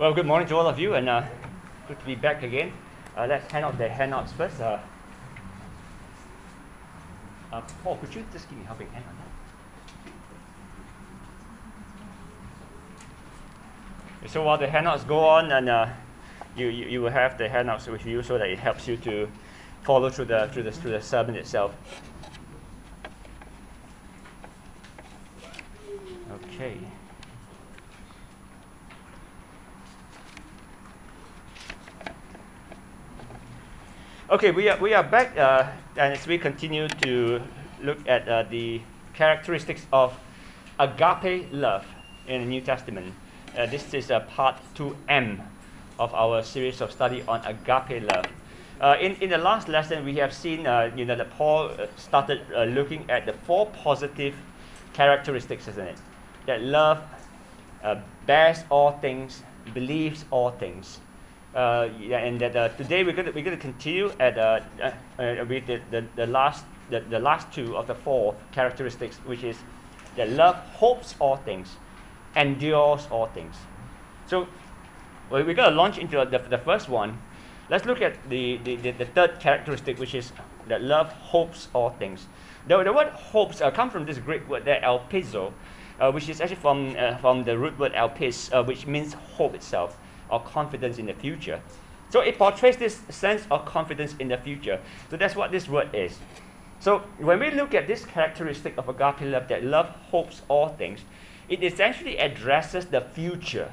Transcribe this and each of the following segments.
Well, good morning to all of you, and uh, good to be back again. Uh, let's hand out the handouts first. Uh, uh, Paul, could you just give me a helping hand on that? So while the handouts go on, and uh, you, you, you will have the handouts with you so that it helps you to follow through the, through the, through the sermon itself. Okay. Okay, we are, we are back, uh, and as we continue to look at uh, the characteristics of agape love in the New Testament. Uh, this is uh, part 2M of our series of study on agape love. Uh, in, in the last lesson, we have seen uh, you know, that Paul uh, started looking at the four positive characteristics, isn't it? That love bears all things, believes all things. Uh, yeah, and that uh, today we're to we're to continue at uh, uh, uh, with the, the, the last the, the last two of the four characteristics, which is that love hopes all things, endures all things. So well, we're to launch into the, the first one. Let's look at the, the, the, the third characteristic, which is that love hopes all things. The, the word hopes uh, come from this Greek word there, elpizo, uh, which is actually from, from the root word elpis, which means hope itself or confidence in the future. So it portrays this sense of confidence in the future. So that's what this word is. So when we look at this characteristic of agape love, that love hopes all things, it essentially addresses the future.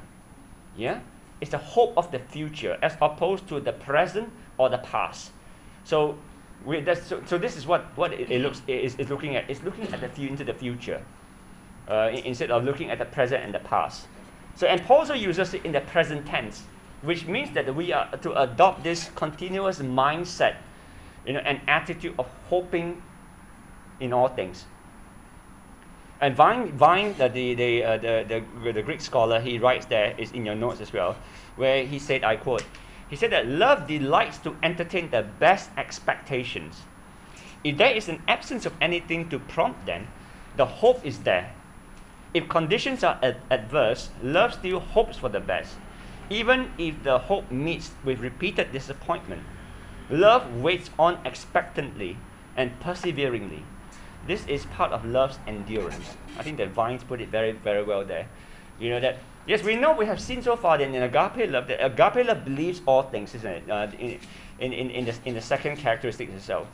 Yeah? It's the hope of the future as opposed to the present or the past. So, we, so, so, this is what, what it, it looks it is, is looking at. It's looking at the into the future uh, instead of looking at the present and the past. So, and Paul also uses it in the present tense, which means that we are to adopt this continuous mindset, you know, an attitude of hoping in all things. And Vine, Vine the, the, the, uh, the, the, the Greek scholar, he writes there, is in your notes as well, where he said, I quote, he said that love delights to entertain the best expectations. If there is an absence of anything to prompt them, the hope is there. If conditions are ad- adverse, love still hopes for the best. Even if the hope meets with repeated disappointment, love waits on expectantly and perseveringly. This is part of love's endurance. I think that Vines put it very, very well there. You know that yes, we know we have seen so far that in agape love that agape love believes all things, isn't it? Uh, in, in, in, in, the, in the second characteristic itself.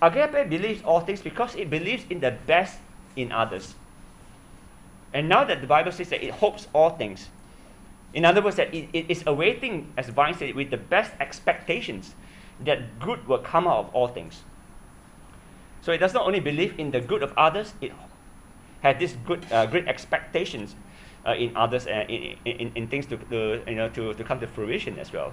Agape believes all things because it believes in the best in others. And now that the Bible says that it hopes all things, in other words, that it, it is awaiting, as Vine said, with the best expectations that good will come out of all things. So it does not only believe in the good of others, it has this good, uh, great expectations uh, in others and in, in, in things to, to, you know, to, to come to fruition as well.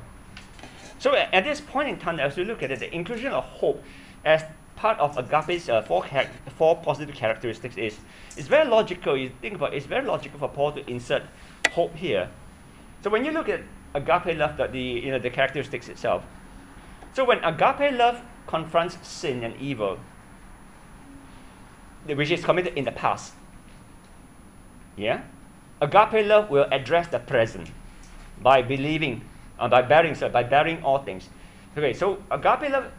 So at, at this point in time, as we look at it, the inclusion of hope as part of agape's uh, four, char- four positive characteristics is, is very logical. You think about it, it's very logical for Paul to insert hope here. So when you look at agape love, the, the, you know, the characteristics itself, so when agape love confronts sin and evil, which is committed in the past. Yeah? Agape love will address the present by believing, uh, by bearing, sorry, by bearing all things. Okay, so agape love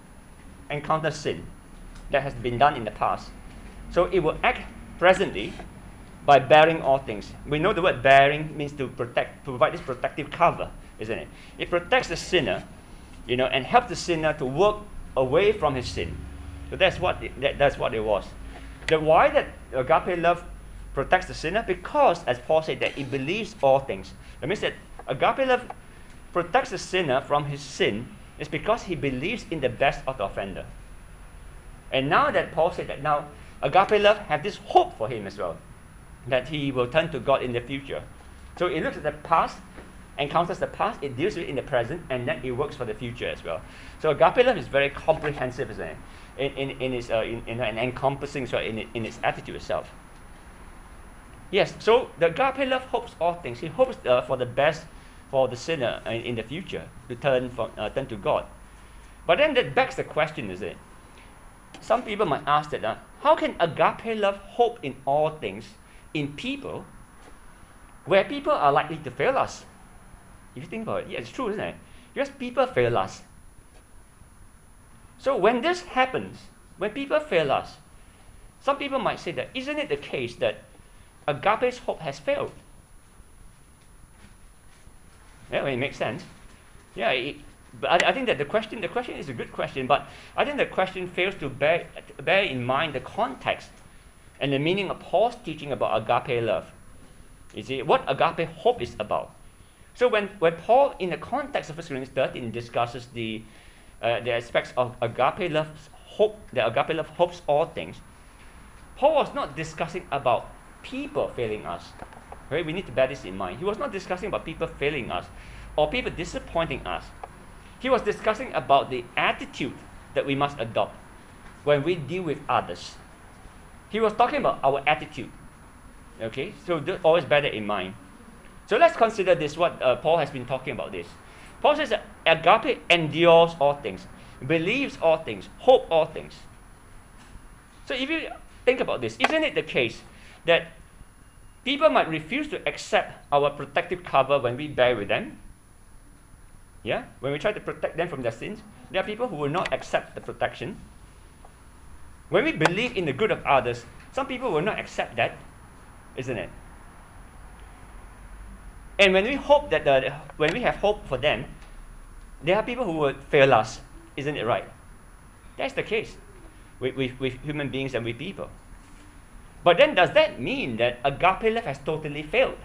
encounters sin that has been done in the past. So it will act presently by bearing all things. We know the word bearing means to protect, provide this protective cover, isn't it? It protects the sinner, you know, and helps the sinner to work away from his sin. So that's what it, that, that's what it was. The why that agape love protects the sinner? Because, as Paul said, that it believes all things. That means that agape love protects the sinner from his sin is because he believes in the best of the offender. And now that Paul said that now agape love have this hope for him as well, that he will turn to God in the future. So it looks at the past, encounters the past, it deals with it in the present, and then it works for the future as well. So agape love is very comprehensive, isn't it? In, in, in its, uh, in, in, in encompassing, so in, in its attitude itself. Yes, so the agape love hopes all things. He hopes uh, for the best for the sinner in, in the future to turn, from, uh, turn to God. But then that begs the question, is it? Some people might ask that, uh, how can agape love hope in all things in people where people are likely to fail us? If you think about it, yeah, it's true, isn't it? Because people fail us. So when this happens, when people fail us, some people might say that, isn't it the case that agape's hope has failed? Yeah, well, it makes sense. Yeah, it, but I, I, think that the question, the question is a good question, but I think the question fails to bear, bear in mind the context and the meaning of Paul's teaching about agape love. You see, what agape hope is about. So when, when Paul, in the context of 1 Corinthians 13, discusses the, uh, the aspects of agape love, hope, the agape love hopes all things, Paul was not discussing about people failing us. Right? We need to bear this in mind. He was not discussing about people failing us or people disappointing us. He was discussing about the attitude that we must adopt when we deal with others. He was talking about our attitude. Okay, so always bear that in mind. So let's consider this what uh, Paul has been talking about this. Paul says that agape endures all things, believes all things, hope all things. So if you think about this, isn't it the case that people might refuse to accept our protective cover when we bear with them? Yeah? When we try to protect them from their sins, there are people who will not accept the protection. When we believe in the good of others, some people will not accept that, isn't it? And when we hope that the, when we have hope for them, there are people who will fail us, isn't it right? That's the case with, with, with human beings and with people. But then does that mean that agape love has totally failed?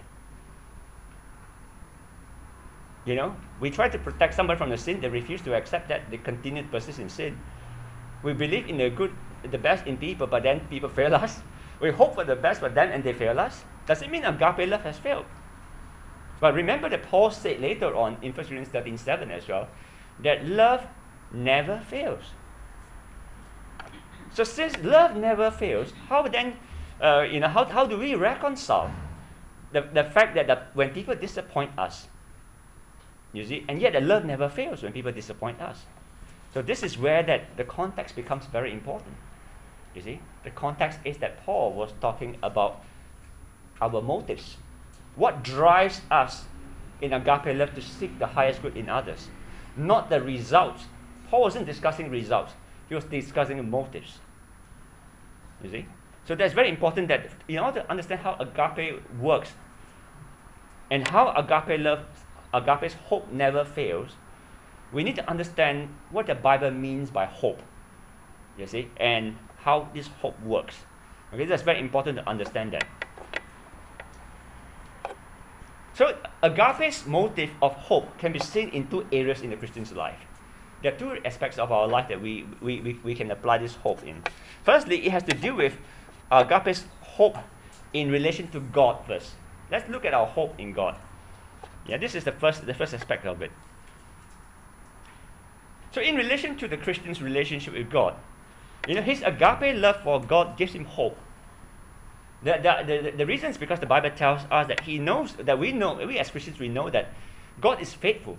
You know, we try to protect someone from the sin, they refuse to accept that, they continue to persist in sin. We believe in the good, the best in people, but then people fail us. We hope for the best for them and they fail us. Does it mean agape love has failed? But remember that Paul said later on in 1 Corinthians 13 7 as well, that love never fails. So since love never fails, how then, uh, you know, how, how do we reconcile the, the fact that the, when people disappoint us, you see, and yet the love never fails when people disappoint us. So this is where that the context becomes very important. You see, the context is that Paul was talking about our motives what drives us in agape love to seek the highest good in others? Not the results. Paul wasn't discussing results, he was discussing motives. You see? So that's very important that in order to understand how agape works and how agape love, agape's hope never fails, we need to understand what the Bible means by hope. You see? And how this hope works. Okay, that's very important to understand that. So agape's motive of hope can be seen in two areas in the Christian's life. There are two aspects of our life that we, we, we, we can apply this hope in. Firstly, it has to do with agape's hope in relation to God first. Let's look at our hope in God. Yeah, this is the first, the first aspect of it. So, in relation to the Christian's relationship with God, you know, his agape love for God gives him hope. The, the, the, the reason is because the Bible tells us that He knows, that we know, we as Christians, we know that God is faithful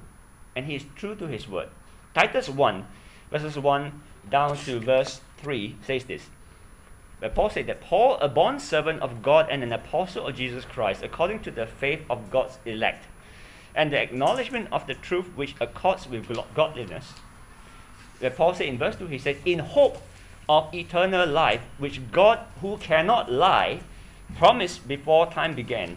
and He is true to His word. Titus 1, verses 1 down to verse 3 says this. But Paul said that Paul, a bond servant of God and an apostle of Jesus Christ, according to the faith of God's elect, and the acknowledgement of the truth which accords with godliness. But Paul said in verse 2, he said, In hope of eternal life, which God, who cannot lie, promised before time began,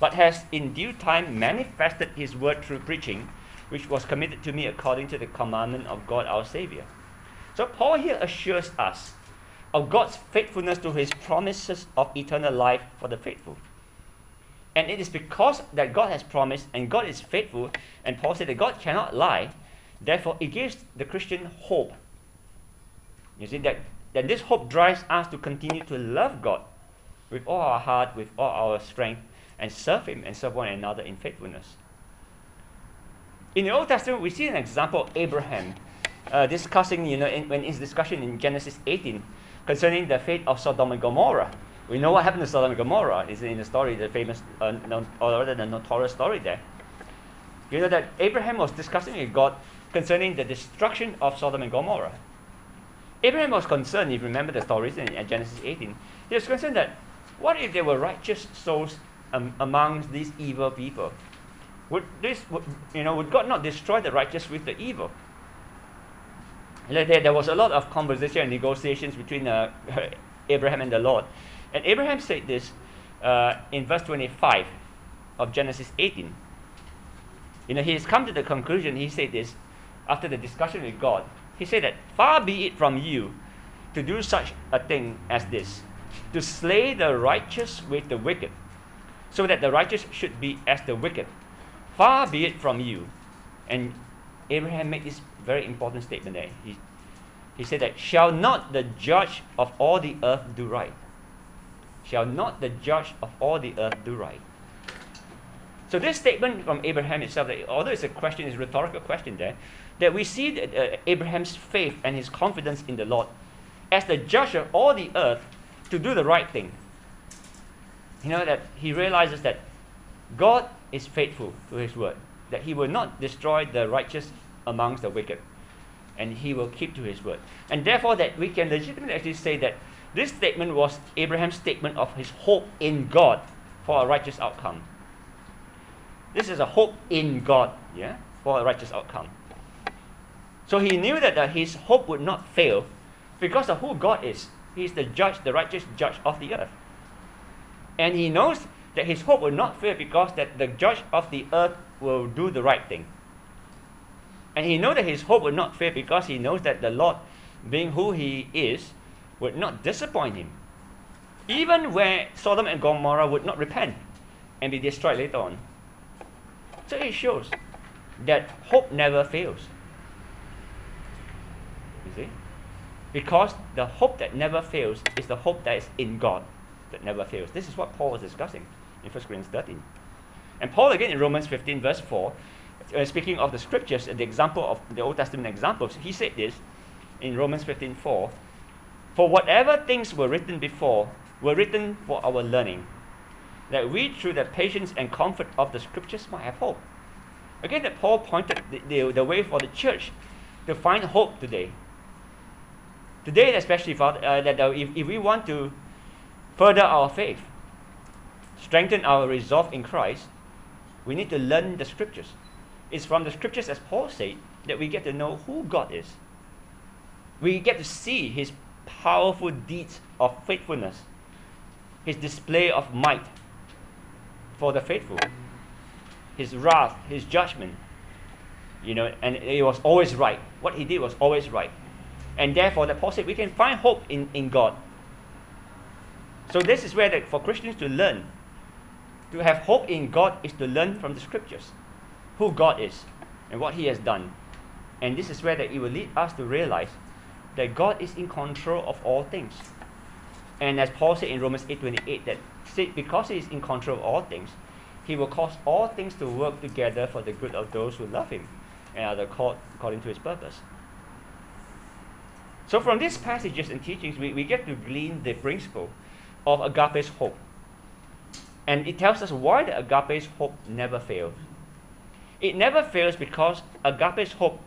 but has in due time manifested his word through preaching, which was committed to me according to the commandment of God our Savior. So Paul here assures us of God's faithfulness to his promises of eternal life for the faithful. And it is because that God has promised and God is faithful, and Paul said that God cannot lie, therefore it gives the Christian hope you see, that, that this hope drives us to continue to love God with all our heart, with all our strength, and serve Him and serve one another in faithfulness. In the Old Testament, we see an example of Abraham uh, discussing, you know, in, when his discussion in Genesis 18 concerning the fate of Sodom and Gomorrah. We know what happened to Sodom and Gomorrah is in the story, the famous, uh, or rather the notorious story there. You know that Abraham was discussing with God concerning the destruction of Sodom and Gomorrah. Abraham was concerned, if you remember the stories in, in Genesis 18, he was concerned that what if there were righteous souls um, amongst these evil people? Would this, would, you know, would God not destroy the righteous with the evil? There, there was a lot of conversation and negotiations between uh, Abraham and the Lord. And Abraham said this uh, in verse 25 of Genesis 18. You know, he has come to the conclusion, he said this after the discussion with God. He said that, Far be it from you to do such a thing as this, to slay the righteous with the wicked, so that the righteous should be as the wicked. Far be it from you. And Abraham made this very important statement there. He, he said that, Shall not the judge of all the earth do right? Shall not the judge of all the earth do right? So this statement from Abraham itself, that although it's a question, it's a rhetorical question there, that we see that, uh, Abraham's faith and his confidence in the Lord as the judge of all the earth to do the right thing. You know, that he realizes that God is faithful to his word, that he will not destroy the righteous amongst the wicked, and he will keep to his word. And therefore, that we can legitimately actually say that this statement was Abraham's statement of his hope in God for a righteous outcome. This is a hope in God, yeah, for a righteous outcome. So he knew that his hope would not fail because of who God is. He is the judge, the righteous judge of the earth. And he knows that his hope will not fail because that the judge of the earth will do the right thing. And he knows that his hope will not fail because he knows that the Lord, being who he is, would not disappoint him. Even where Sodom and Gomorrah would not repent and be destroyed later on. So it shows that hope never fails. You see? Because the hope that never fails is the hope that is in God that never fails. This is what Paul was discussing in 1 Corinthians 13. And Paul again in Romans 15, verse 4, uh, speaking of the scriptures, and the example of the Old Testament examples, he said this in Romans 15, 4 For whatever things were written before were written for our learning, that we through the patience and comfort of the scriptures might have hope. Again, that Paul pointed the, the, the way for the church to find hope today. Today, especially, Father, uh, that uh, if, if we want to further our faith, strengthen our resolve in Christ, we need to learn the scriptures. It's from the scriptures, as Paul said, that we get to know who God is. We get to see his powerful deeds of faithfulness, his display of might for the faithful, his wrath, his judgment. You know, and it was always right. What he did was always right. And therefore, the Paul said we can find hope in, in God. So this is where the, for Christians to learn. To have hope in God is to learn from the scriptures who God is and what He has done. And this is where that it will lead us to realize that God is in control of all things. And as Paul said in Romans 8:28, that because He is in control of all things, He will cause all things to work together for the good of those who love Him and are called according to His purpose. So from these passages and teachings, we, we get to glean the principle of agape's hope. And it tells us why the agape's hope never fails. It never fails because agape's hope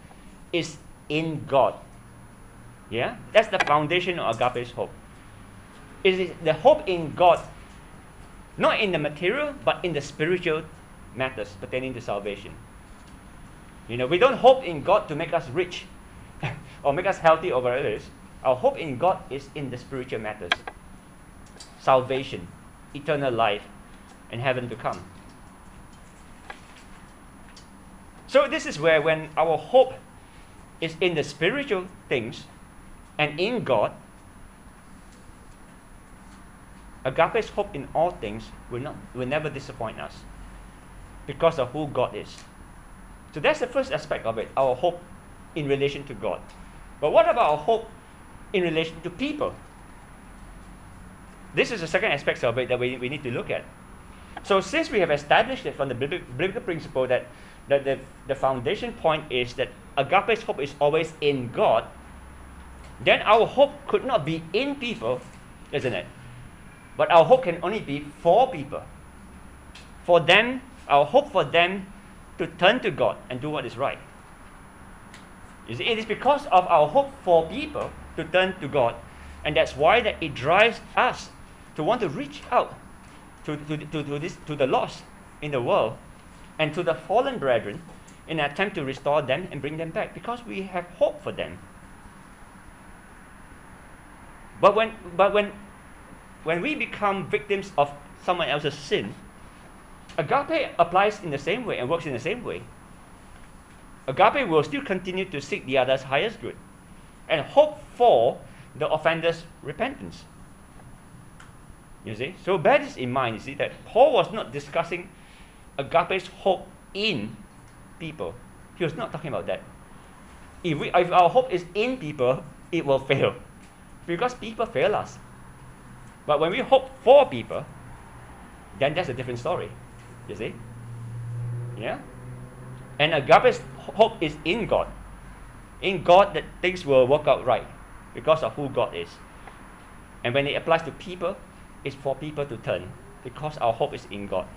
is in God. Yeah? That's the foundation of agape's hope. It is the hope in God, not in the material, but in the spiritual matters pertaining to salvation. You know, we don't hope in God to make us rich or make us healthy or whatever it is. Our hope in God is in the spiritual matters salvation, eternal life, and heaven to come. So, this is where, when our hope is in the spiritual things and in God, agape's hope in all things will, not, will never disappoint us because of who God is. So, that's the first aspect of it our hope in relation to God. But what about our hope in relation to people? This is the second aspect of it that we, we need to look at. So since we have established it from the biblical principle that, that the, the foundation point is that agape's hope is always in God, then our hope could not be in people, isn't it? But our hope can only be for people. For them, our hope for them to turn to God and do what is right. You see, it is because of our hope for people to turn to God, and that's why that it drives us to want to reach out to, to, to, to, this, to the lost in the world and to the fallen brethren in an attempt to restore them and bring them back because we have hope for them. But when, but when, when we become victims of someone else's sin, agape applies in the same way and works in the same way. Agape will still continue to seek the other's highest good and hope for the offender's repentance. You see? So bear this in mind, you see, that Paul was not discussing agape's hope in people. He was not talking about that. If, we, if our hope is in people, it will fail. Because people fail us. But when we hope for people, then that's a different story. You see? Yeah? And agape's hope is in God. In God that things will work out right because of who God is. And when it applies to people, it's for people to turn because our hope is in God.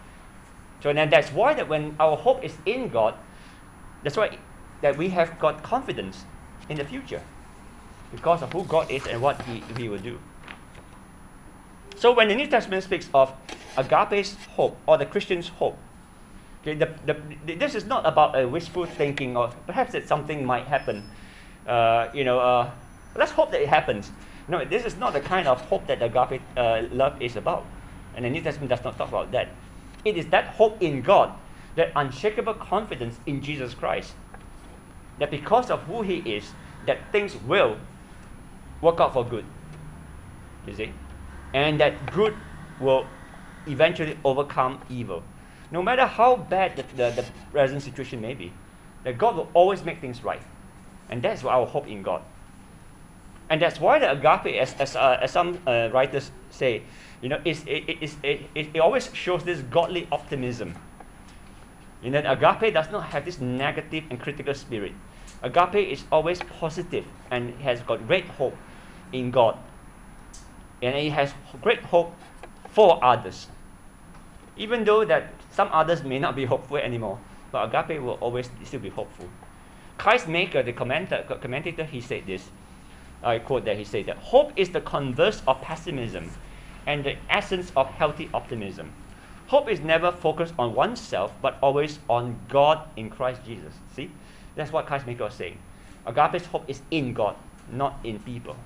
So then that's why that when our hope is in God, that's why that we have got confidence in the future because of who God is and what He, he will do. So when the New Testament speaks of agape's hope or the Christian's hope, okay, the, the, this is not about a wishful thinking or perhaps that something might happen. Uh, you know, uh, let's hope that it happens. No, this is not the kind of hope that agape uh, love is about. And the New Testament does not talk about that. It is that hope in God, that unshakable confidence in Jesus Christ, that because of who He is, that things will work out for good. You see? And that good will eventually overcome evil. No matter how bad the, the, the present situation may be, that God will always make things right. And that's our hope in God. And that's why the agape, as, as, uh, as some uh, writers say, you know, it's, it, it, it, it, it always shows this godly optimism. You know, agape does not have this negative and critical spirit. Agape is always positive and has got great hope in God. And it has great hope for others. Even though that some others may not be hopeful anymore, but agape will always still be hopeful. Kistemaker, the commentator, commentator, he said this. I quote that he said that hope is the converse of pessimism and the essence of healthy optimism. Hope is never focused on oneself, but always on God in Christ Jesus. See? That's what Kistemaker was saying. Agape's hope is in God, not in people.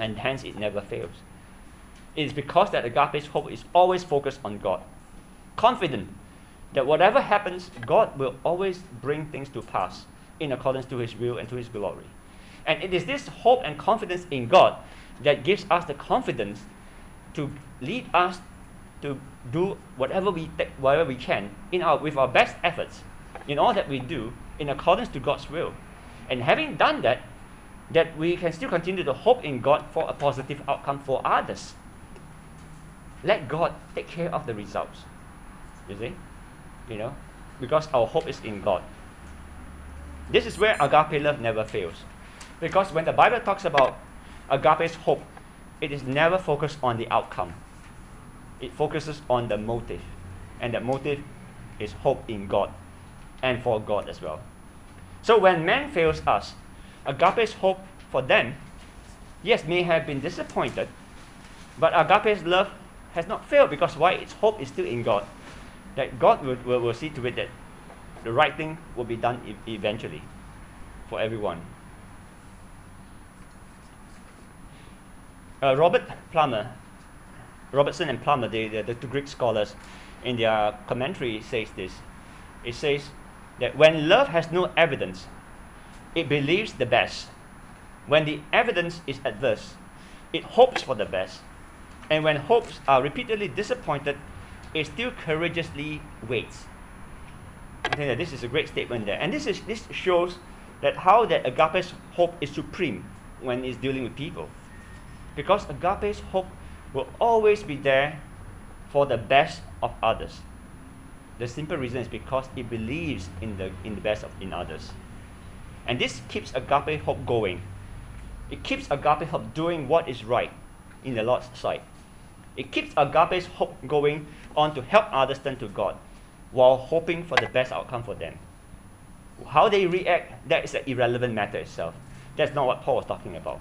And hence it never fails. It is because that agape's hope is always focused on God. Confident that whatever happens, God will always bring things to pass in accordance to his will and to his glory. And it is this hope and confidence in God that gives us the confidence to lead us to do whatever we th- whatever we can in our with our best efforts in all that we do in accordance to God's will. And having done that, that we can still continue to hope in God for a positive outcome for others. Let God take care of the results. You see? You know? Because our hope is in God. This is where agape love never fails. Because when the Bible talks about agape's hope, it is never focused on the outcome. It focuses on the motive. And the motive is hope in God and for God as well. So when man fails us, agape's hope for them, yes, may have been disappointed, but agape's love has not failed because why? Its hope is still in God. That God will, will, will see to it that the right thing will be done e- eventually for everyone. Uh, Robert Plummer, Robertson and Plummer, they, the, the two Greek scholars, in their commentary says this. It says that when love has no evidence, it believes the best. When the evidence is adverse, it hopes for the best. And when hopes are repeatedly disappointed, it still courageously waits. I think that this is a great statement there. And this, is, this shows that how that agape's hope is supreme when it's dealing with people. Because agape's hope will always be there for the best of others. The simple reason is because it believes in the, in the best of in others. And this keeps agape hope going. It keeps agape hope doing what is right in the Lord's sight. It keeps agape's hope going on to help others turn to God while hoping for the best outcome for them. How they react, that is an irrelevant matter itself. That's not what Paul was talking about.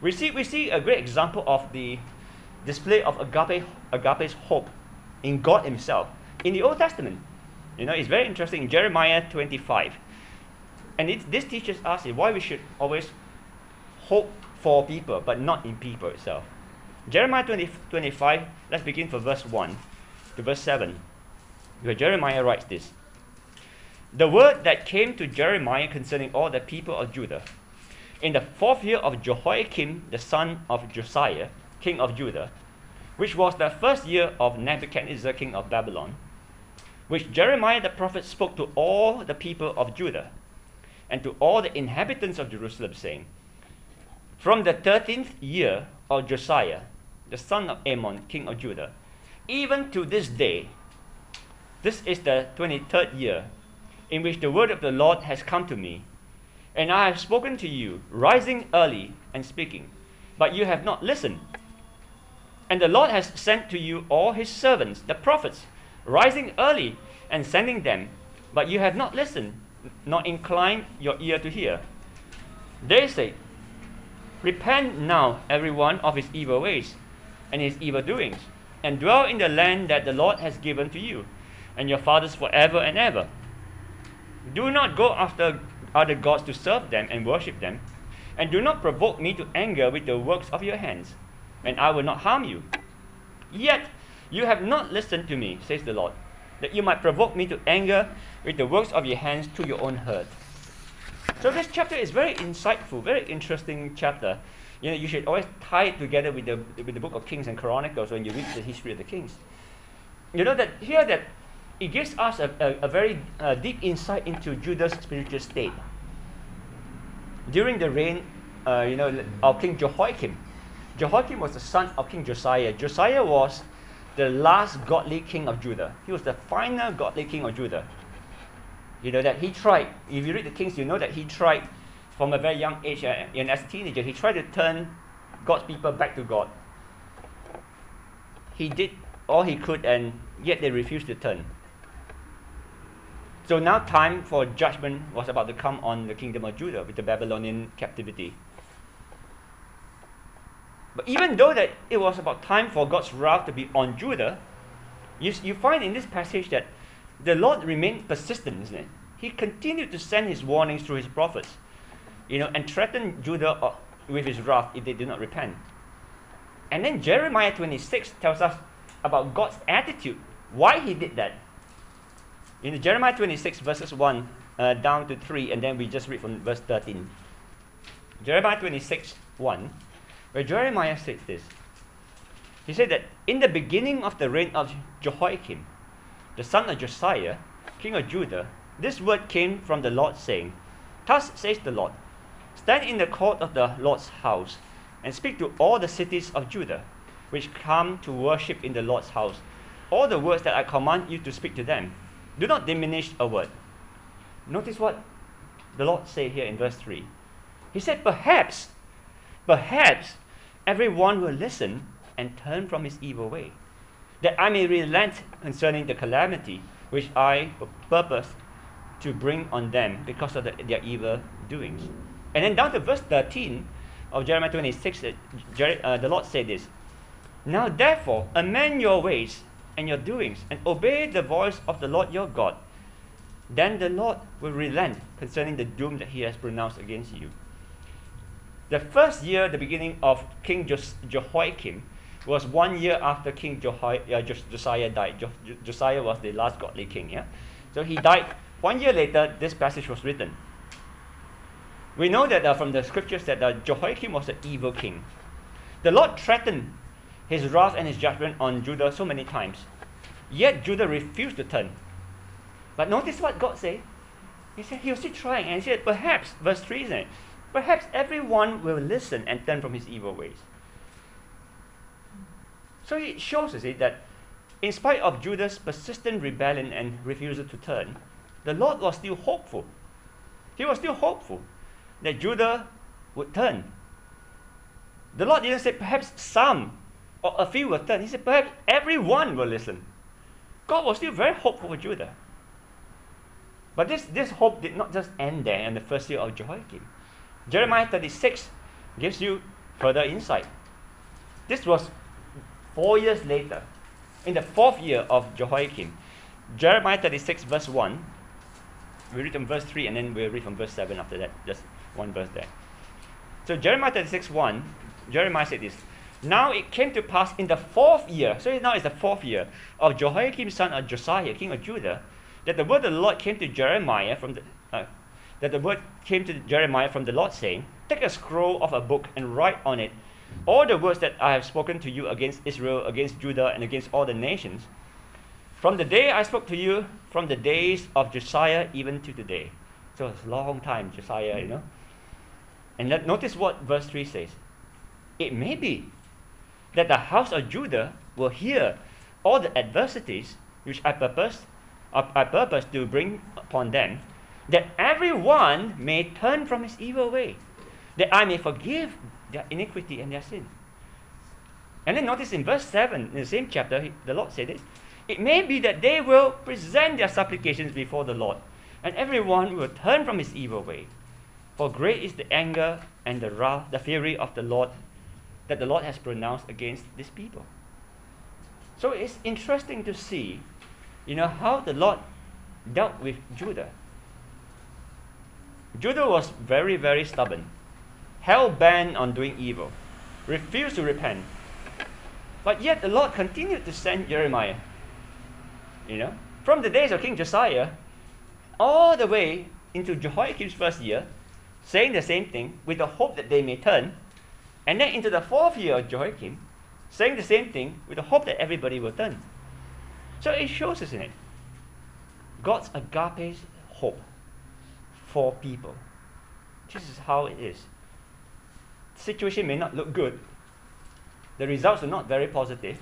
We see, we see a great example of the display of agape, agape's hope in God Himself in the Old Testament. You know, it's very interesting. Jeremiah 25. And it, this teaches us why we should always hope for people, but not in people itself. Jeremiah 20, 25, let's begin from verse 1 to verse 7, where Jeremiah writes this. The word that came to Jeremiah concerning all the people of Judah. In the fourth year of Jehoiakim, the son of Josiah, king of Judah, which was the first year of Nebuchadnezzar, king of Babylon, which Jeremiah the prophet spoke to all the people of Judah and to all the inhabitants of Jerusalem, saying, From the thirteenth year of Josiah, the son of Amon, king of Judah, even to this day, this is the twenty third year in which the word of the Lord has come to me and I have spoken to you, rising early and speaking, but you have not listened. And the Lord has sent to you all his servants, the prophets, rising early and sending them, but you have not listened, nor incline your ear to hear. They say, Repent now, every one of his evil ways and his evil doings, and dwell in the land that the Lord has given to you and your fathers forever and ever. Do not go after other gods to serve them and worship them. And do not provoke me to anger with the works of your hands, and I will not harm you. Yet you have not listened to me, says the Lord, that you might provoke me to anger with the works of your hands to your own hurt. So this chapter is very insightful, very interesting chapter. You know, you should always tie it together with the with the book of Kings and Chronicles when you read the history of the kings. You know that here that it gives us a, a, a very uh, deep insight into Judah's spiritual state. During the reign, uh, you know, of King Jehoiakim, Jehoiakim was the son of King Josiah. Josiah was the last godly king of Judah. He was the final godly king of Judah. You know that he tried. If you read the Kings, you know that he tried from a very young age, uh, and as a teenager, he tried to turn God's people back to God. He did all he could, and yet they refused to turn. So now time for judgment was about to come on the kingdom of Judah with the Babylonian captivity. But even though that it was about time for God's wrath to be on Judah, you, you find in this passage that the Lord remained persistent, isn't it? He continued to send his warnings through his prophets, you know, and threatened Judah uh, with his wrath if they did not repent. And then Jeremiah 26 tells us about God's attitude, why he did that in Jeremiah 26, verses 1 uh, down to 3, and then we just read from verse 13. Jeremiah 26, 1, where Jeremiah said this. He said that in the beginning of the reign of Jehoiakim, the son of Josiah, king of Judah, this word came from the Lord, saying, Thus says the Lord, Stand in the court of the Lord's house, and speak to all the cities of Judah, which come to worship in the Lord's house, all the words that I command you to speak to them do not diminish a word. Notice what the Lord said here in verse 3. He said, Perhaps, perhaps everyone will listen and turn from his evil way, that I may relent concerning the calamity which I purpose to bring on them because of the, their evil doings. And then down to verse 13 of Jeremiah 26, uh, Jer- uh, the Lord said this Now therefore, amend your ways and your doings, and obey the voice of the Lord your God, then the Lord will relent concerning the doom that he has pronounced against you. The first year, the beginning of King Jos- Jehoiakim, was one year after King uh, Josiah died. Jo- Josiah was the last godly king. Yeah, so he died. One year later, this passage was written. We know that uh, from the scriptures that uh, Jehoiakim was an evil king. The Lord threatened his wrath and his judgment on Judah so many times. Yet Judah refused to turn. But notice what God said. He said he was still trying, and he said, perhaps, verse 3 is perhaps everyone will listen and turn from his evil ways. So it shows us that in spite of Judah's persistent rebellion and refusal to turn, the Lord was still hopeful. He was still hopeful that Judah would turn. The Lord didn't say perhaps some or a few will turn. He said, perhaps everyone will listen. God was still very hopeful for Judah. But this, this hope did not just end there in the first year of Jehoiakim. Jeremiah 36 gives you further insight. This was four years later, in the fourth year of Jehoiakim. Jeremiah 36, verse 1. We read from verse 3 and then we'll read from verse 7 after that. Just one verse there. So Jeremiah 36, 1, Jeremiah said this. Now it came to pass in the fourth year, so now it's the fourth year, of Jehoiakim son of Josiah, king of Judah, that the word of the Lord came to Jeremiah from the, uh, that the word came to Jeremiah from the Lord, saying, Take a scroll of a book and write on it all the words that I have spoken to you against Israel, against Judah, and against all the nations. From the day I spoke to you, from the days of Josiah even to today. So it's a long time, Josiah, you know. And let, notice what verse 3 says. It may be that the house of Judah will hear all the adversities which I purpose, I purpose to bring upon them, that everyone may turn from his evil way, that I may forgive their iniquity and their sin. And then notice in verse 7, in the same chapter, the Lord said this It may be that they will present their supplications before the Lord, and everyone will turn from his evil way. For great is the anger and the wrath, the fury of the Lord that the Lord has pronounced against this people. So it's interesting to see, you know, how the Lord dealt with Judah. Judah was very, very stubborn hell bent on doing evil, refused to repent. But yet the Lord continued to send Jeremiah. You know, from the days of King Josiah, all the way into Jehoiakim's first year, saying the same thing with the hope that they may turn, and then into the fourth year of Jehoiakim, saying the same thing with the hope that everybody will turn. So it shows, isn't it? God's agape hope for people. This is how it is situation may not look good. The results are not very positive,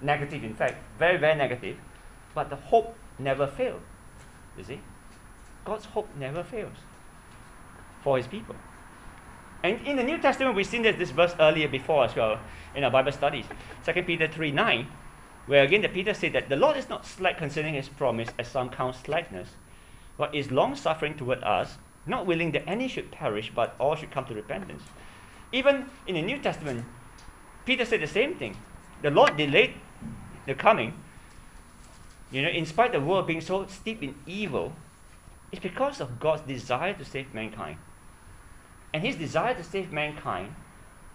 negative, in fact, very, very negative, but the hope never fails. You see? God's hope never fails for his people. And in the New Testament, we've seen this, this verse earlier before as well in our Bible studies. 2 Peter 3 9, where again the Peter said that the Lord is not slack concerning his promise, as some count slackness, but is long suffering toward us, not willing that any should perish, but all should come to repentance. Even in the New Testament, Peter said the same thing. The Lord delayed the coming. You know, in spite of the world being so steeped in evil, it's because of God's desire to save mankind. And his desire to save mankind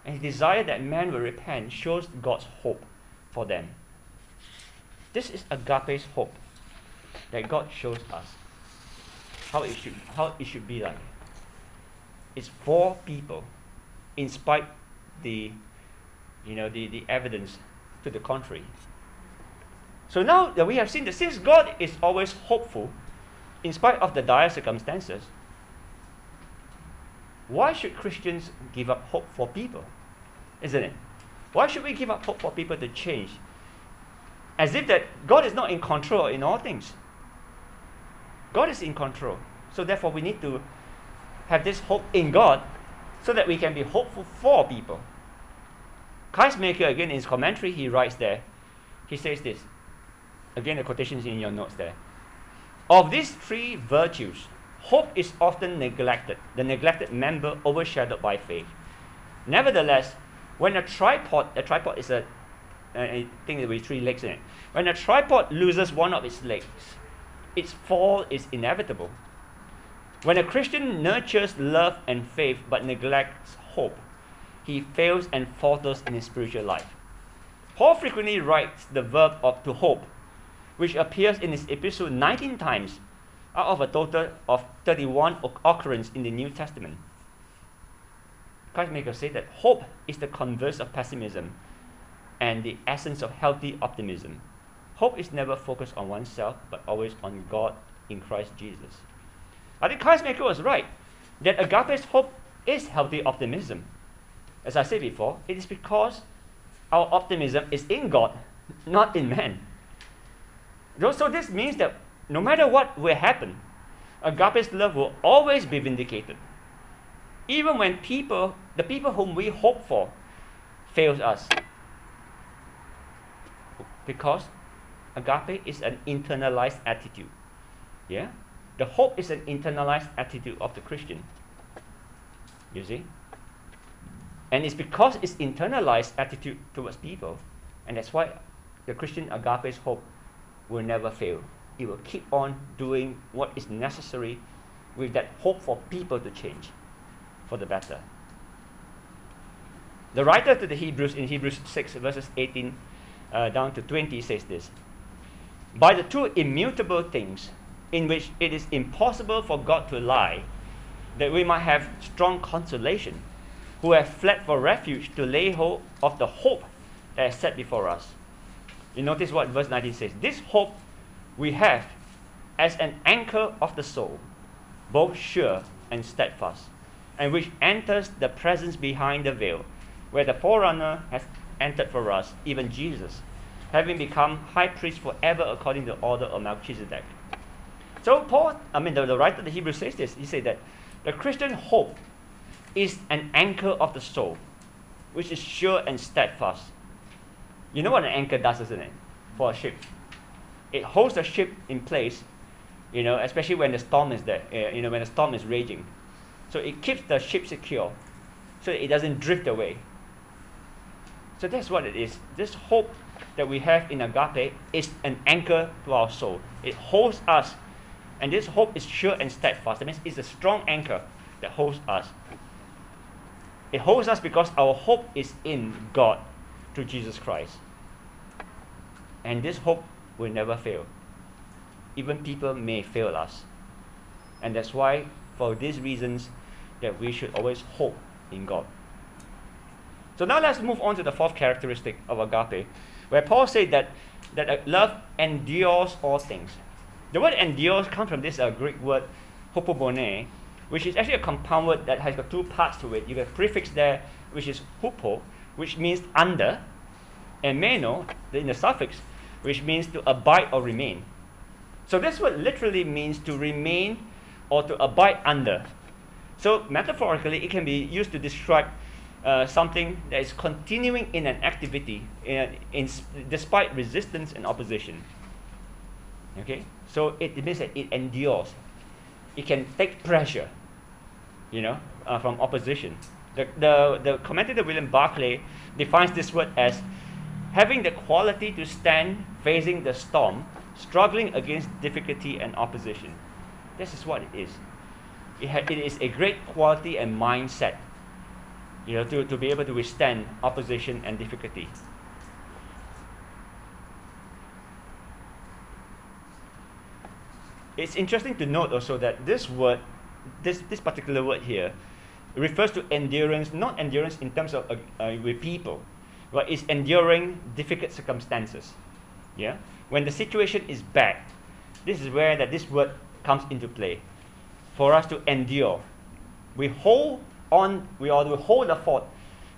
and his desire that man will repent shows God's hope for them. This is agape's hope that God shows us how it should how it should be like. It's for people in spite the you know the, the evidence to the contrary. So now that we have seen that since God is always hopeful, in spite of the dire circumstances, why should Christians give up hope for people? Isn't it? Why should we give up hope for people to change? As if that God is not in control in all things. God is in control. So therefore we need to have this hope in God so that we can be hopeful for people. Maker again, in his commentary, he writes there, he says this. Again, the quotations in your notes there. Of these three virtues, hope is often neglected, the neglected member overshadowed by faith. Nevertheless, when a tripod, a tripod is a, a thing with three legs in it, when a tripod loses one of its legs, its fall is inevitable. When a Christian nurtures love and faith but neglects hope, he fails and falters in his spiritual life. Paul frequently writes the verb of to hope, which appears in his epistle 19 times out of a total of 31 occurrences in the New Testament. Kistemaker say that hope is the converse of pessimism and the essence of healthy optimism. Hope is never focused on oneself, but always on God in Christ Jesus. I think Maker was right that agape's hope is healthy optimism. As I said before, it is because our optimism is in God, not in man. So this means that no matter what will happen, agape's love will always be vindicated. Even when people, the people whom we hope for, fails us. Because agape is an internalized attitude. Yeah? The hope is an internalized attitude of the Christian. You see? And it's because it's internalized attitude towards people, and that's why the Christian agape's hope will never fail. it will keep on doing what is necessary with that hope for people to change for the better. The writer to the Hebrews in Hebrews 6, verses 18 uh, down to 20 says this By the two immutable things in which it is impossible for God to lie, that we might have strong consolation, who have fled for refuge to lay hold of the hope that is set before us. You notice what verse 19 says. This hope we have as an anchor of the soul, both sure and steadfast, and which enters the presence behind the veil, where the forerunner has entered for us, even Jesus, having become high priest forever according to the order of Melchizedek. So Paul, I mean the, the writer of the Hebrews says this, he said that the Christian hope is an anchor of the soul, which is sure and steadfast. You know what an anchor does, isn't it? For a ship. It holds the ship in place, you know, especially when the storm is there, uh, you know, when the storm is raging. So it keeps the ship secure so it doesn't drift away. So that's what it is. This hope that we have in agape is an anchor to our soul. It holds us, and this hope is sure and steadfast. That means it's a strong anchor that holds us. It holds us because our hope is in God through Jesus Christ. And this hope will never fail. Even people may fail us. And that's why, for these reasons, that we should always hope in God. So now let's move on to the fourth characteristic of agape, where Paul said that, that love endures all things. The word endures comes from this uh, Greek word hupomone, which is actually a compound word that has got two parts to it. You have a prefix there, which is hupo, which means under, and meno, in the suffix, which means to abide or remain. So this word literally means to remain or to abide under. So metaphorically, it can be used to describe uh, something that is continuing in an activity in, in, despite resistance and opposition. Okay, so it, means that it endures. It can take pressure, you know, uh, from opposition. The, the, the commentator William Barclay defines this word as having the quality to stand facing the storm, struggling against difficulty and opposition. This is what it is. It, ha- it is a great quality and mindset, you know, to, to be able to withstand opposition and difficulty. It's interesting to note also that this word, this, this particular word here, refers to endurance, not endurance in terms of uh, uh, with people, but it's enduring difficult circumstances. Yeah? When the situation is bad, this is where that this word comes into play. For us to endure. We hold on, we ought to hold the fort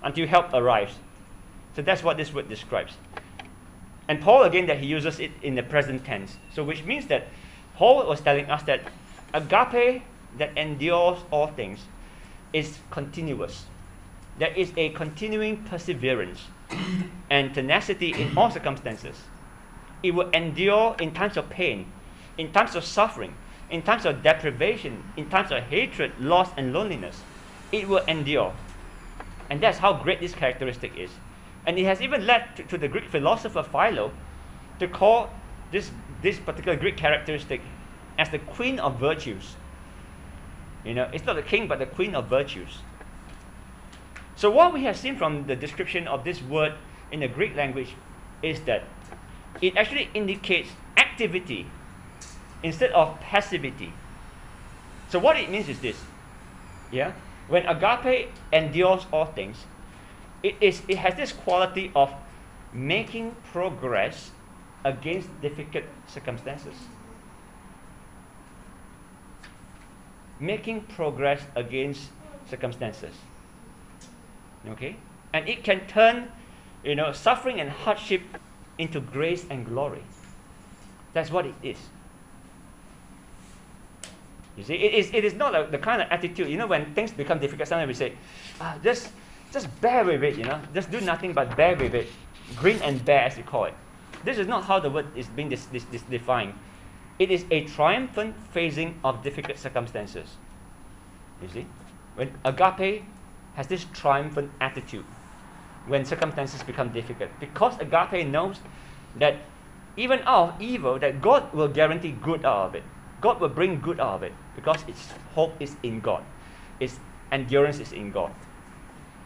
until help arrives. So that's what this word describes. And Paul again that he uses it in the present tense. So which means that Paul was telling us that agape that endures all things is continuous. There is a continuing perseverance and tenacity in all circumstances. It will endure in times of pain, in times of suffering, in times of deprivation, in times of hatred, loss, and loneliness. It will endure. And that's how great this characteristic is. And it has even led to, to the Greek philosopher Philo to call this, this particular Greek characteristic as the queen of virtues. You know, it's not the king, but the queen of virtues. So, what we have seen from the description of this word in the Greek language is that it actually indicates activity instead of passivity. So, what it means is this yeah, when agape endures all things, it, is, it has this quality of making progress against difficult circumstances. Making progress against circumstances. Okay? And it can turn, you know, suffering and hardship into grace and glory. That's what it is. You see, it is, it is not a, the kind of attitude, you know, when things become difficult, sometimes we say, ah, just, just bear with it, you know, just do nothing but bear with it. Grin and bear, as we call it. This is not how the word is being dis- dis- defined. It is a triumphant facing of difficult circumstances. You see? When agape has this triumphant attitude when circumstances become difficult. Because agape knows that even out of evil, that God will guarantee good out of it. God will bring good out of it because its hope is in God, its endurance is in God.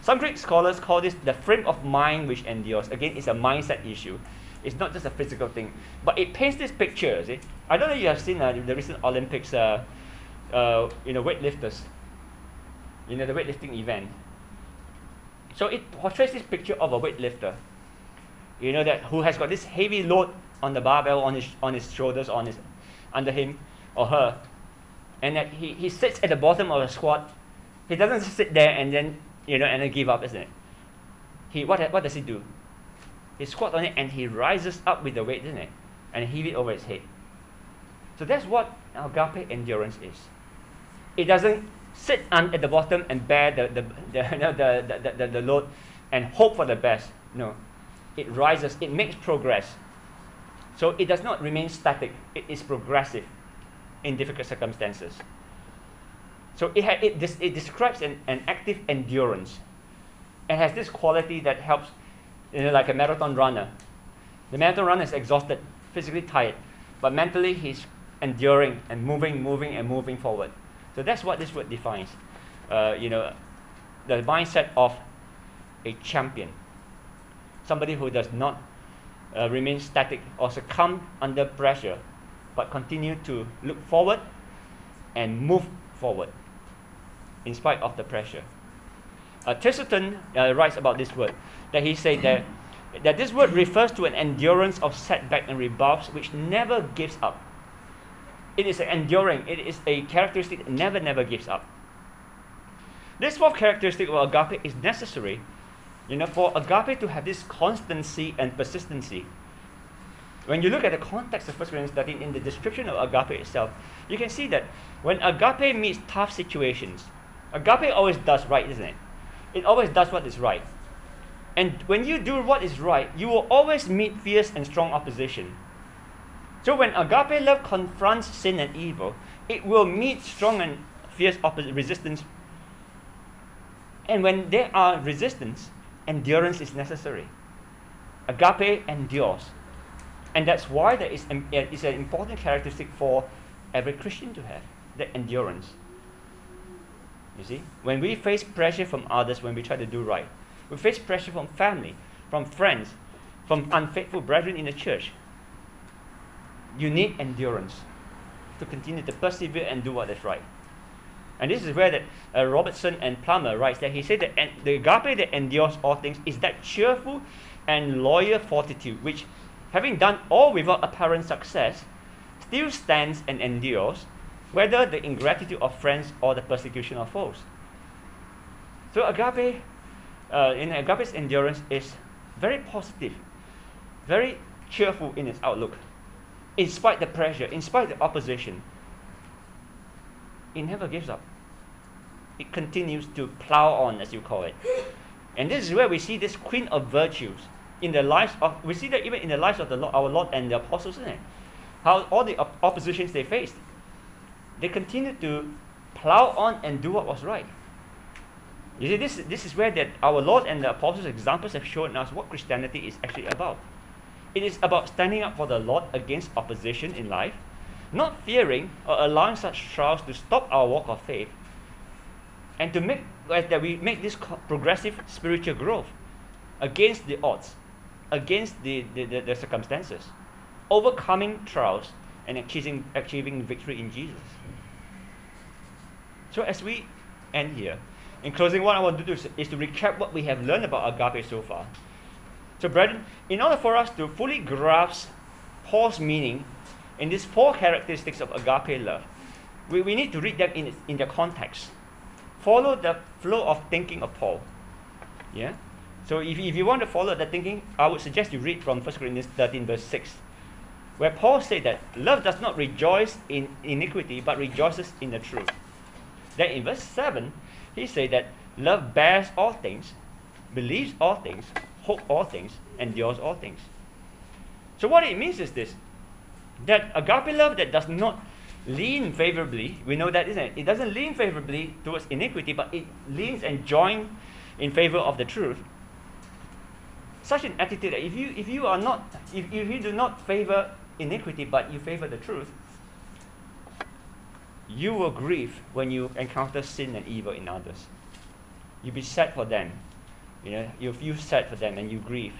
Some Greek scholars call this the frame of mind which endures. Again, it's a mindset issue. It's not just a physical thing, but it paints this picture. See, I don't know if you have seen uh, the recent Olympics, uh, uh, you know, weightlifters, you know, the weightlifting event. So it portrays this picture of a weightlifter, you know, that who has got this heavy load on the barbell on his on his shoulders, on his under him or her, and that he, he sits at the bottom of a squat. He doesn't sit there and then you know and then give up, isn't it? He what what does he do? He squats on it and he rises up with the weight, isn't it? And heave it over his head. So that's what agape endurance is. It doesn't sit on, at the bottom and bear the, the, the, the, the, the, the load and hope for the best. No. It rises, it makes progress. So it does not remain static, it is progressive in difficult circumstances. So it, ha- it, des- it describes an, an active endurance and has this quality that helps, you know, like a marathon runner. The marathon runner is exhausted, physically tired, but mentally he's enduring and moving, moving, and moving forward. So that's what this word defines. Uh, you know, the mindset of a champion, somebody who does not uh, remain static or succumb under pressure, but continue to look forward and move forward in spite of the pressure. Uh, uh, writes about this word that he said that, that this word refers to an endurance of setback and rebuffs which never gives up. It is enduring, it is a characteristic that never, never gives up. This fourth characteristic of agape is necessary you know, for agape to have this constancy and persistency. When you look at the context of 1 Corinthians 13 in the description of agape itself, you can see that when agape meets tough situations, agape always does right, isn't it? It always does what is right. And when you do what is right, you will always meet fierce and strong opposition. So when agape love confronts sin and evil, it will meet strong and fierce oppo- resistance. And when there are resistance, endurance is necessary. Agape endures. And that's why there is an, uh, is an important characteristic for every Christian to have the endurance. You see, when we face pressure from others, when we try to do right, we face pressure from family, from friends, from unfaithful brethren in the church. You need endurance to continue to persevere and do what is right. And this is where that uh, Robertson and Plummer writes that he said that en- the agape that endures all things is that cheerful and loyal fortitude which, having done all without apparent success, still stands and endures, whether the ingratitude of friends or the persecution of foes. So agape, uh, in agape's endurance is very positive, very cheerful in its outlook, in spite the pressure, in spite the opposition. It never gives up. It continues to plow on, as you call it. And this is where we see this queen of virtues in the lives of, we see that even in the lives of the Lord, our Lord and the apostles, isn't it? How all the op- oppositions they faced, they continued to plow on and do what was right. You see, this, this is where that our Lord and the apostles' examples have shown us what Christianity is actually about. It is about standing up for the Lord against opposition in life, not fearing or allowing such trials to stop our walk of faith, and to make that we make this progressive spiritual growth against the odds, against the, the, the, the circumstances, overcoming trials and achieving, achieving victory in Jesus. So as we end here, in closing, what I want to do is, is to recap what we have learned about agape so far. So, brethren, in order for us to fully grasp Paul's meaning in these four characteristics of agape love, we, we need to read them in, in their context. Follow the flow of thinking of Paul. Yeah? So if, if you want to follow the thinking, I would suggest you read from 1 Corinthians 13, verse 6, where Paul said that love does not rejoice in iniquity, but rejoices in the truth. Then in verse 7, he said that love bears all things, believes all things, hopes all things, endures all things. So what it means is this that agape love that does not lean favorably, we know that, isn't it? It doesn't lean favorably towards iniquity, but it leans and joins in favor of the truth. such an attitude that if you, if you are not, if, if you do not favor iniquity but you favor the truth, you will grieve when you encounter sin and evil in others. You'll be sad for them. You know, you feel sad for them and you grieve.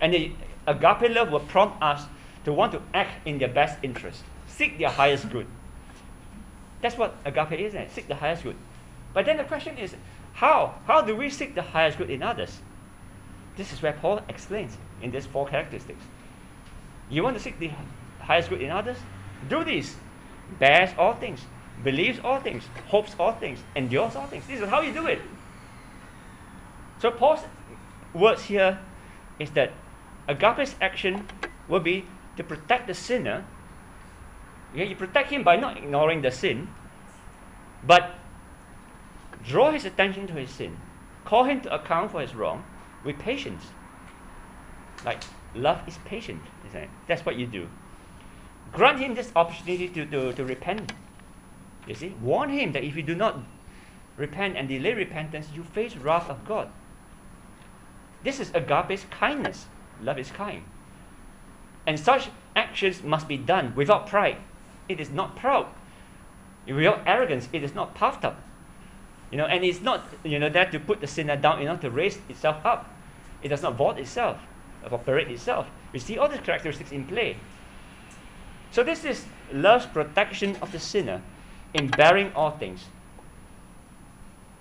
And the agape love will prompt us to want to act in their best interest, seek their highest good. That's what agape is, it? seek the highest good. But then the question is, how? How do we seek the highest good in others? This is where Paul explains in these four characteristics. You want to seek the highest good in others? Do this. Bears all things, believes all things, hopes all things, endures all things. This is how you do it. So Paul's words here is that agape's action will be to protect the sinner. Okay, you protect him by not ignoring the sin, but draw his attention to his sin, call him to account for his wrong with patience. Like love is patient, isn't it? That's what you do. Grant him this opportunity to, to, to repent. You see, warn him that if you do not repent and delay repentance, you face wrath of God. This is agape's kindness. Love is kind. And such actions must be done without pride. It is not proud. Without arrogance, it is not puffed up. You know, and it's not you know there to put the sinner down, you know, to raise itself up. It does not vault itself, operate itself. We see all these characteristics in play. So this is love's protection of the sinner in bearing all things.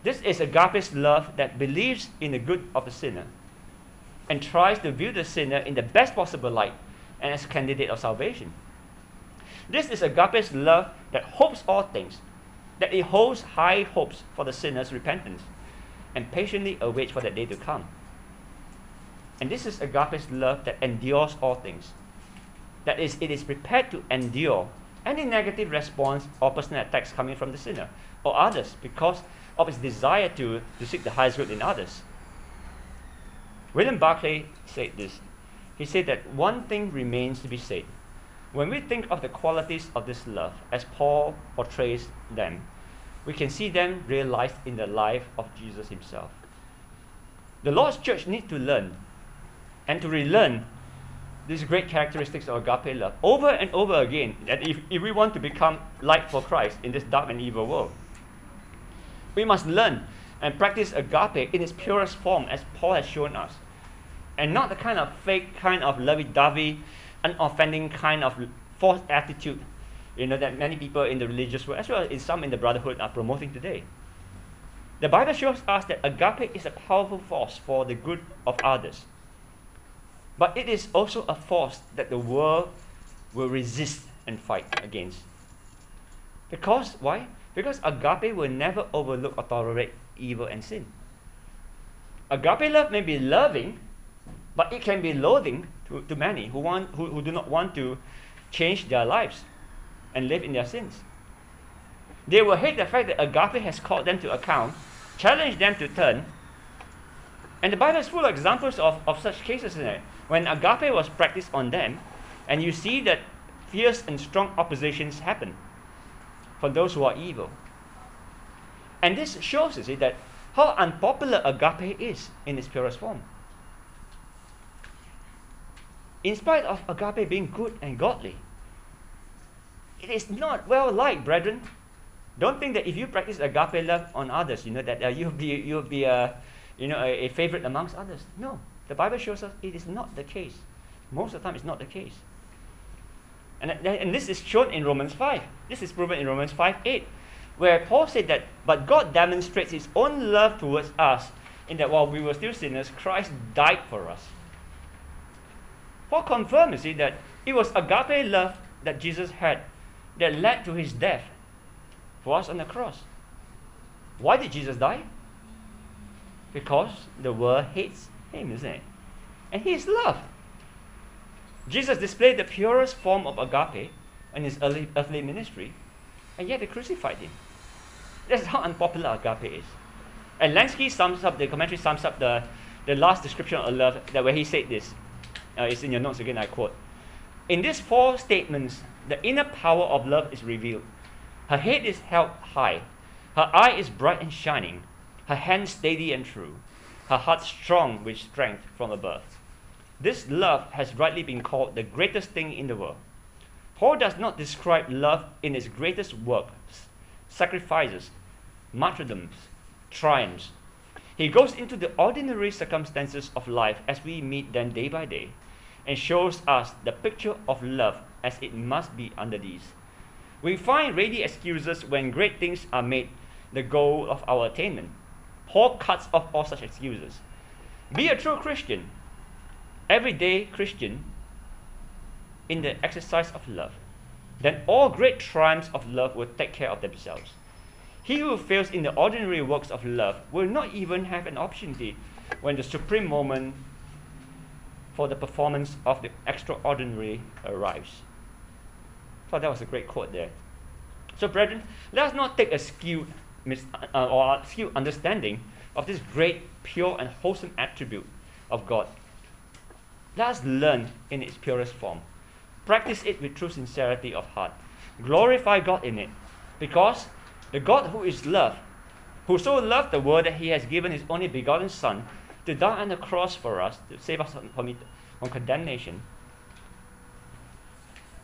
This is agape's love that believes in the good of the sinner and tries to view the sinner in the best possible light and as a candidate of salvation. This is agape's love that hopes all things, that it holds high hopes for the sinner's repentance and patiently awaits for the day to come. And this is agape's love that endures all things. That is, it is prepared to endure any negative response or personal attacks coming from the sinner or others because of its desire to, to seek the highest good in others. William Barclay said this. He said that one thing remains to be said. When we think of the qualities of this love, as Paul portrays them, we can see them realized in the life of Jesus himself. The Lord's church needs to learn and to relearn these great characteristics of agape love over and over again that if, if we want to become light for Christ in this dark and evil world. We must learn and practice agape in its purest form as Paul has shown us. And not the kind of fake kind of lovey-dovey, unoffending kind of false attitude you know, that many people in the religious world, as well as some in the brotherhood, are promoting today. The Bible shows us that agape is a powerful force for the good of others. But it is also a force that the world will resist and fight against. Because, why? Because agape will never overlook or tolerate evil and sin. Agape love may be loving, but it can be loathing to, to many who, want, who, who do not want to change their lives and live in their sins. They will hate the fact that agape has called them to account, challenged them to turn. And the Bible is full of examples of, of such cases in it. When agape was practiced on them, and you see that fierce and strong oppositions happen for those who are evil. And this shows you see, that how unpopular agape is in its purest form. In spite of agape being good and godly, it is not well liked, brethren. Don't think that if you practice agape love on others, you know that uh, you'll be you'll be a uh, you know a, a favorite amongst others. No, the Bible shows us it is not the case. Most of the time, it's not the case. And, and this is shown in Romans 5. This is proven in Romans 5 8, where Paul said that, but God demonstrates his own love towards us in that while we were still sinners, Christ died for us. Paul confirms, you see, that it was agape love that Jesus had that led to his death for us on the cross. Why did Jesus die? Because the world hates it? And he is love. Jesus displayed the purest form of agape in his early, earthly ministry, and yet they crucified him. That's how unpopular agape is. And Lenski sums up, the commentary sums up the, the last description of love that where he said this. Uh, it's in your notes again, I quote. In these four statements, the inner power of love is revealed. Her head is held high. Her eye is bright and shining. Her hand steady and true. Her heart strong with strength from above. This love has rightly been called the greatest thing in the world. Paul does not describe love in its greatest works, sacrifices, martyrdoms, triumphs. He goes into the ordinary circumstances of life as we meet them day by day and shows us the picture of love as it must be under these. We find ready excuses when great things are made the goal of our attainment. Paul cuts off all such excuses. Be a true Christian, everyday Christian, in the exercise of love. Then all great triumphs of love will take care of themselves. He who fails in the ordinary works of love will not even have an opportunity when the supreme moment for the performance of the extraordinary arrives. So that was a great quote there. So, brethren, let us not take a skewed mis- uh, or skewed understanding of this great, pure, and wholesome attribute of God. Let us learn in its purest form. Practice it with true sincerity of heart. Glorify God in it. Because the God who is love, who so loved the world that he has given his only begotten Son to die on the cross for us, to save us from, from, condemnation,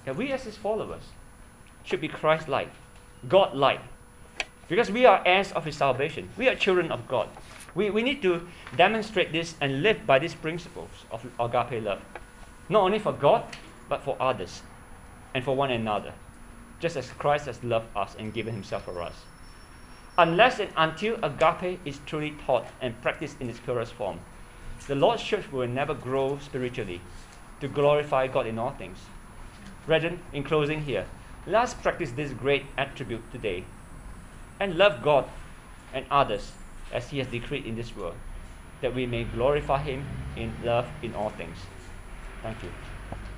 that we as his followers should be Christ like, God like. Because we are heirs of his salvation. We are children of God. We, we need to demonstrate this and live by these principles of agape love. Not only for God, but for others and for one another. Just as Christ has loved us and given himself for us. Unless and until agape is truly taught and practiced in its purest form, the Lord's church will never grow spiritually to glorify God in all things. Brethren, in closing here, let us practice this great attribute today and love God and others as He has decreed in this world, that we may glorify Him in love in all things. Thank you.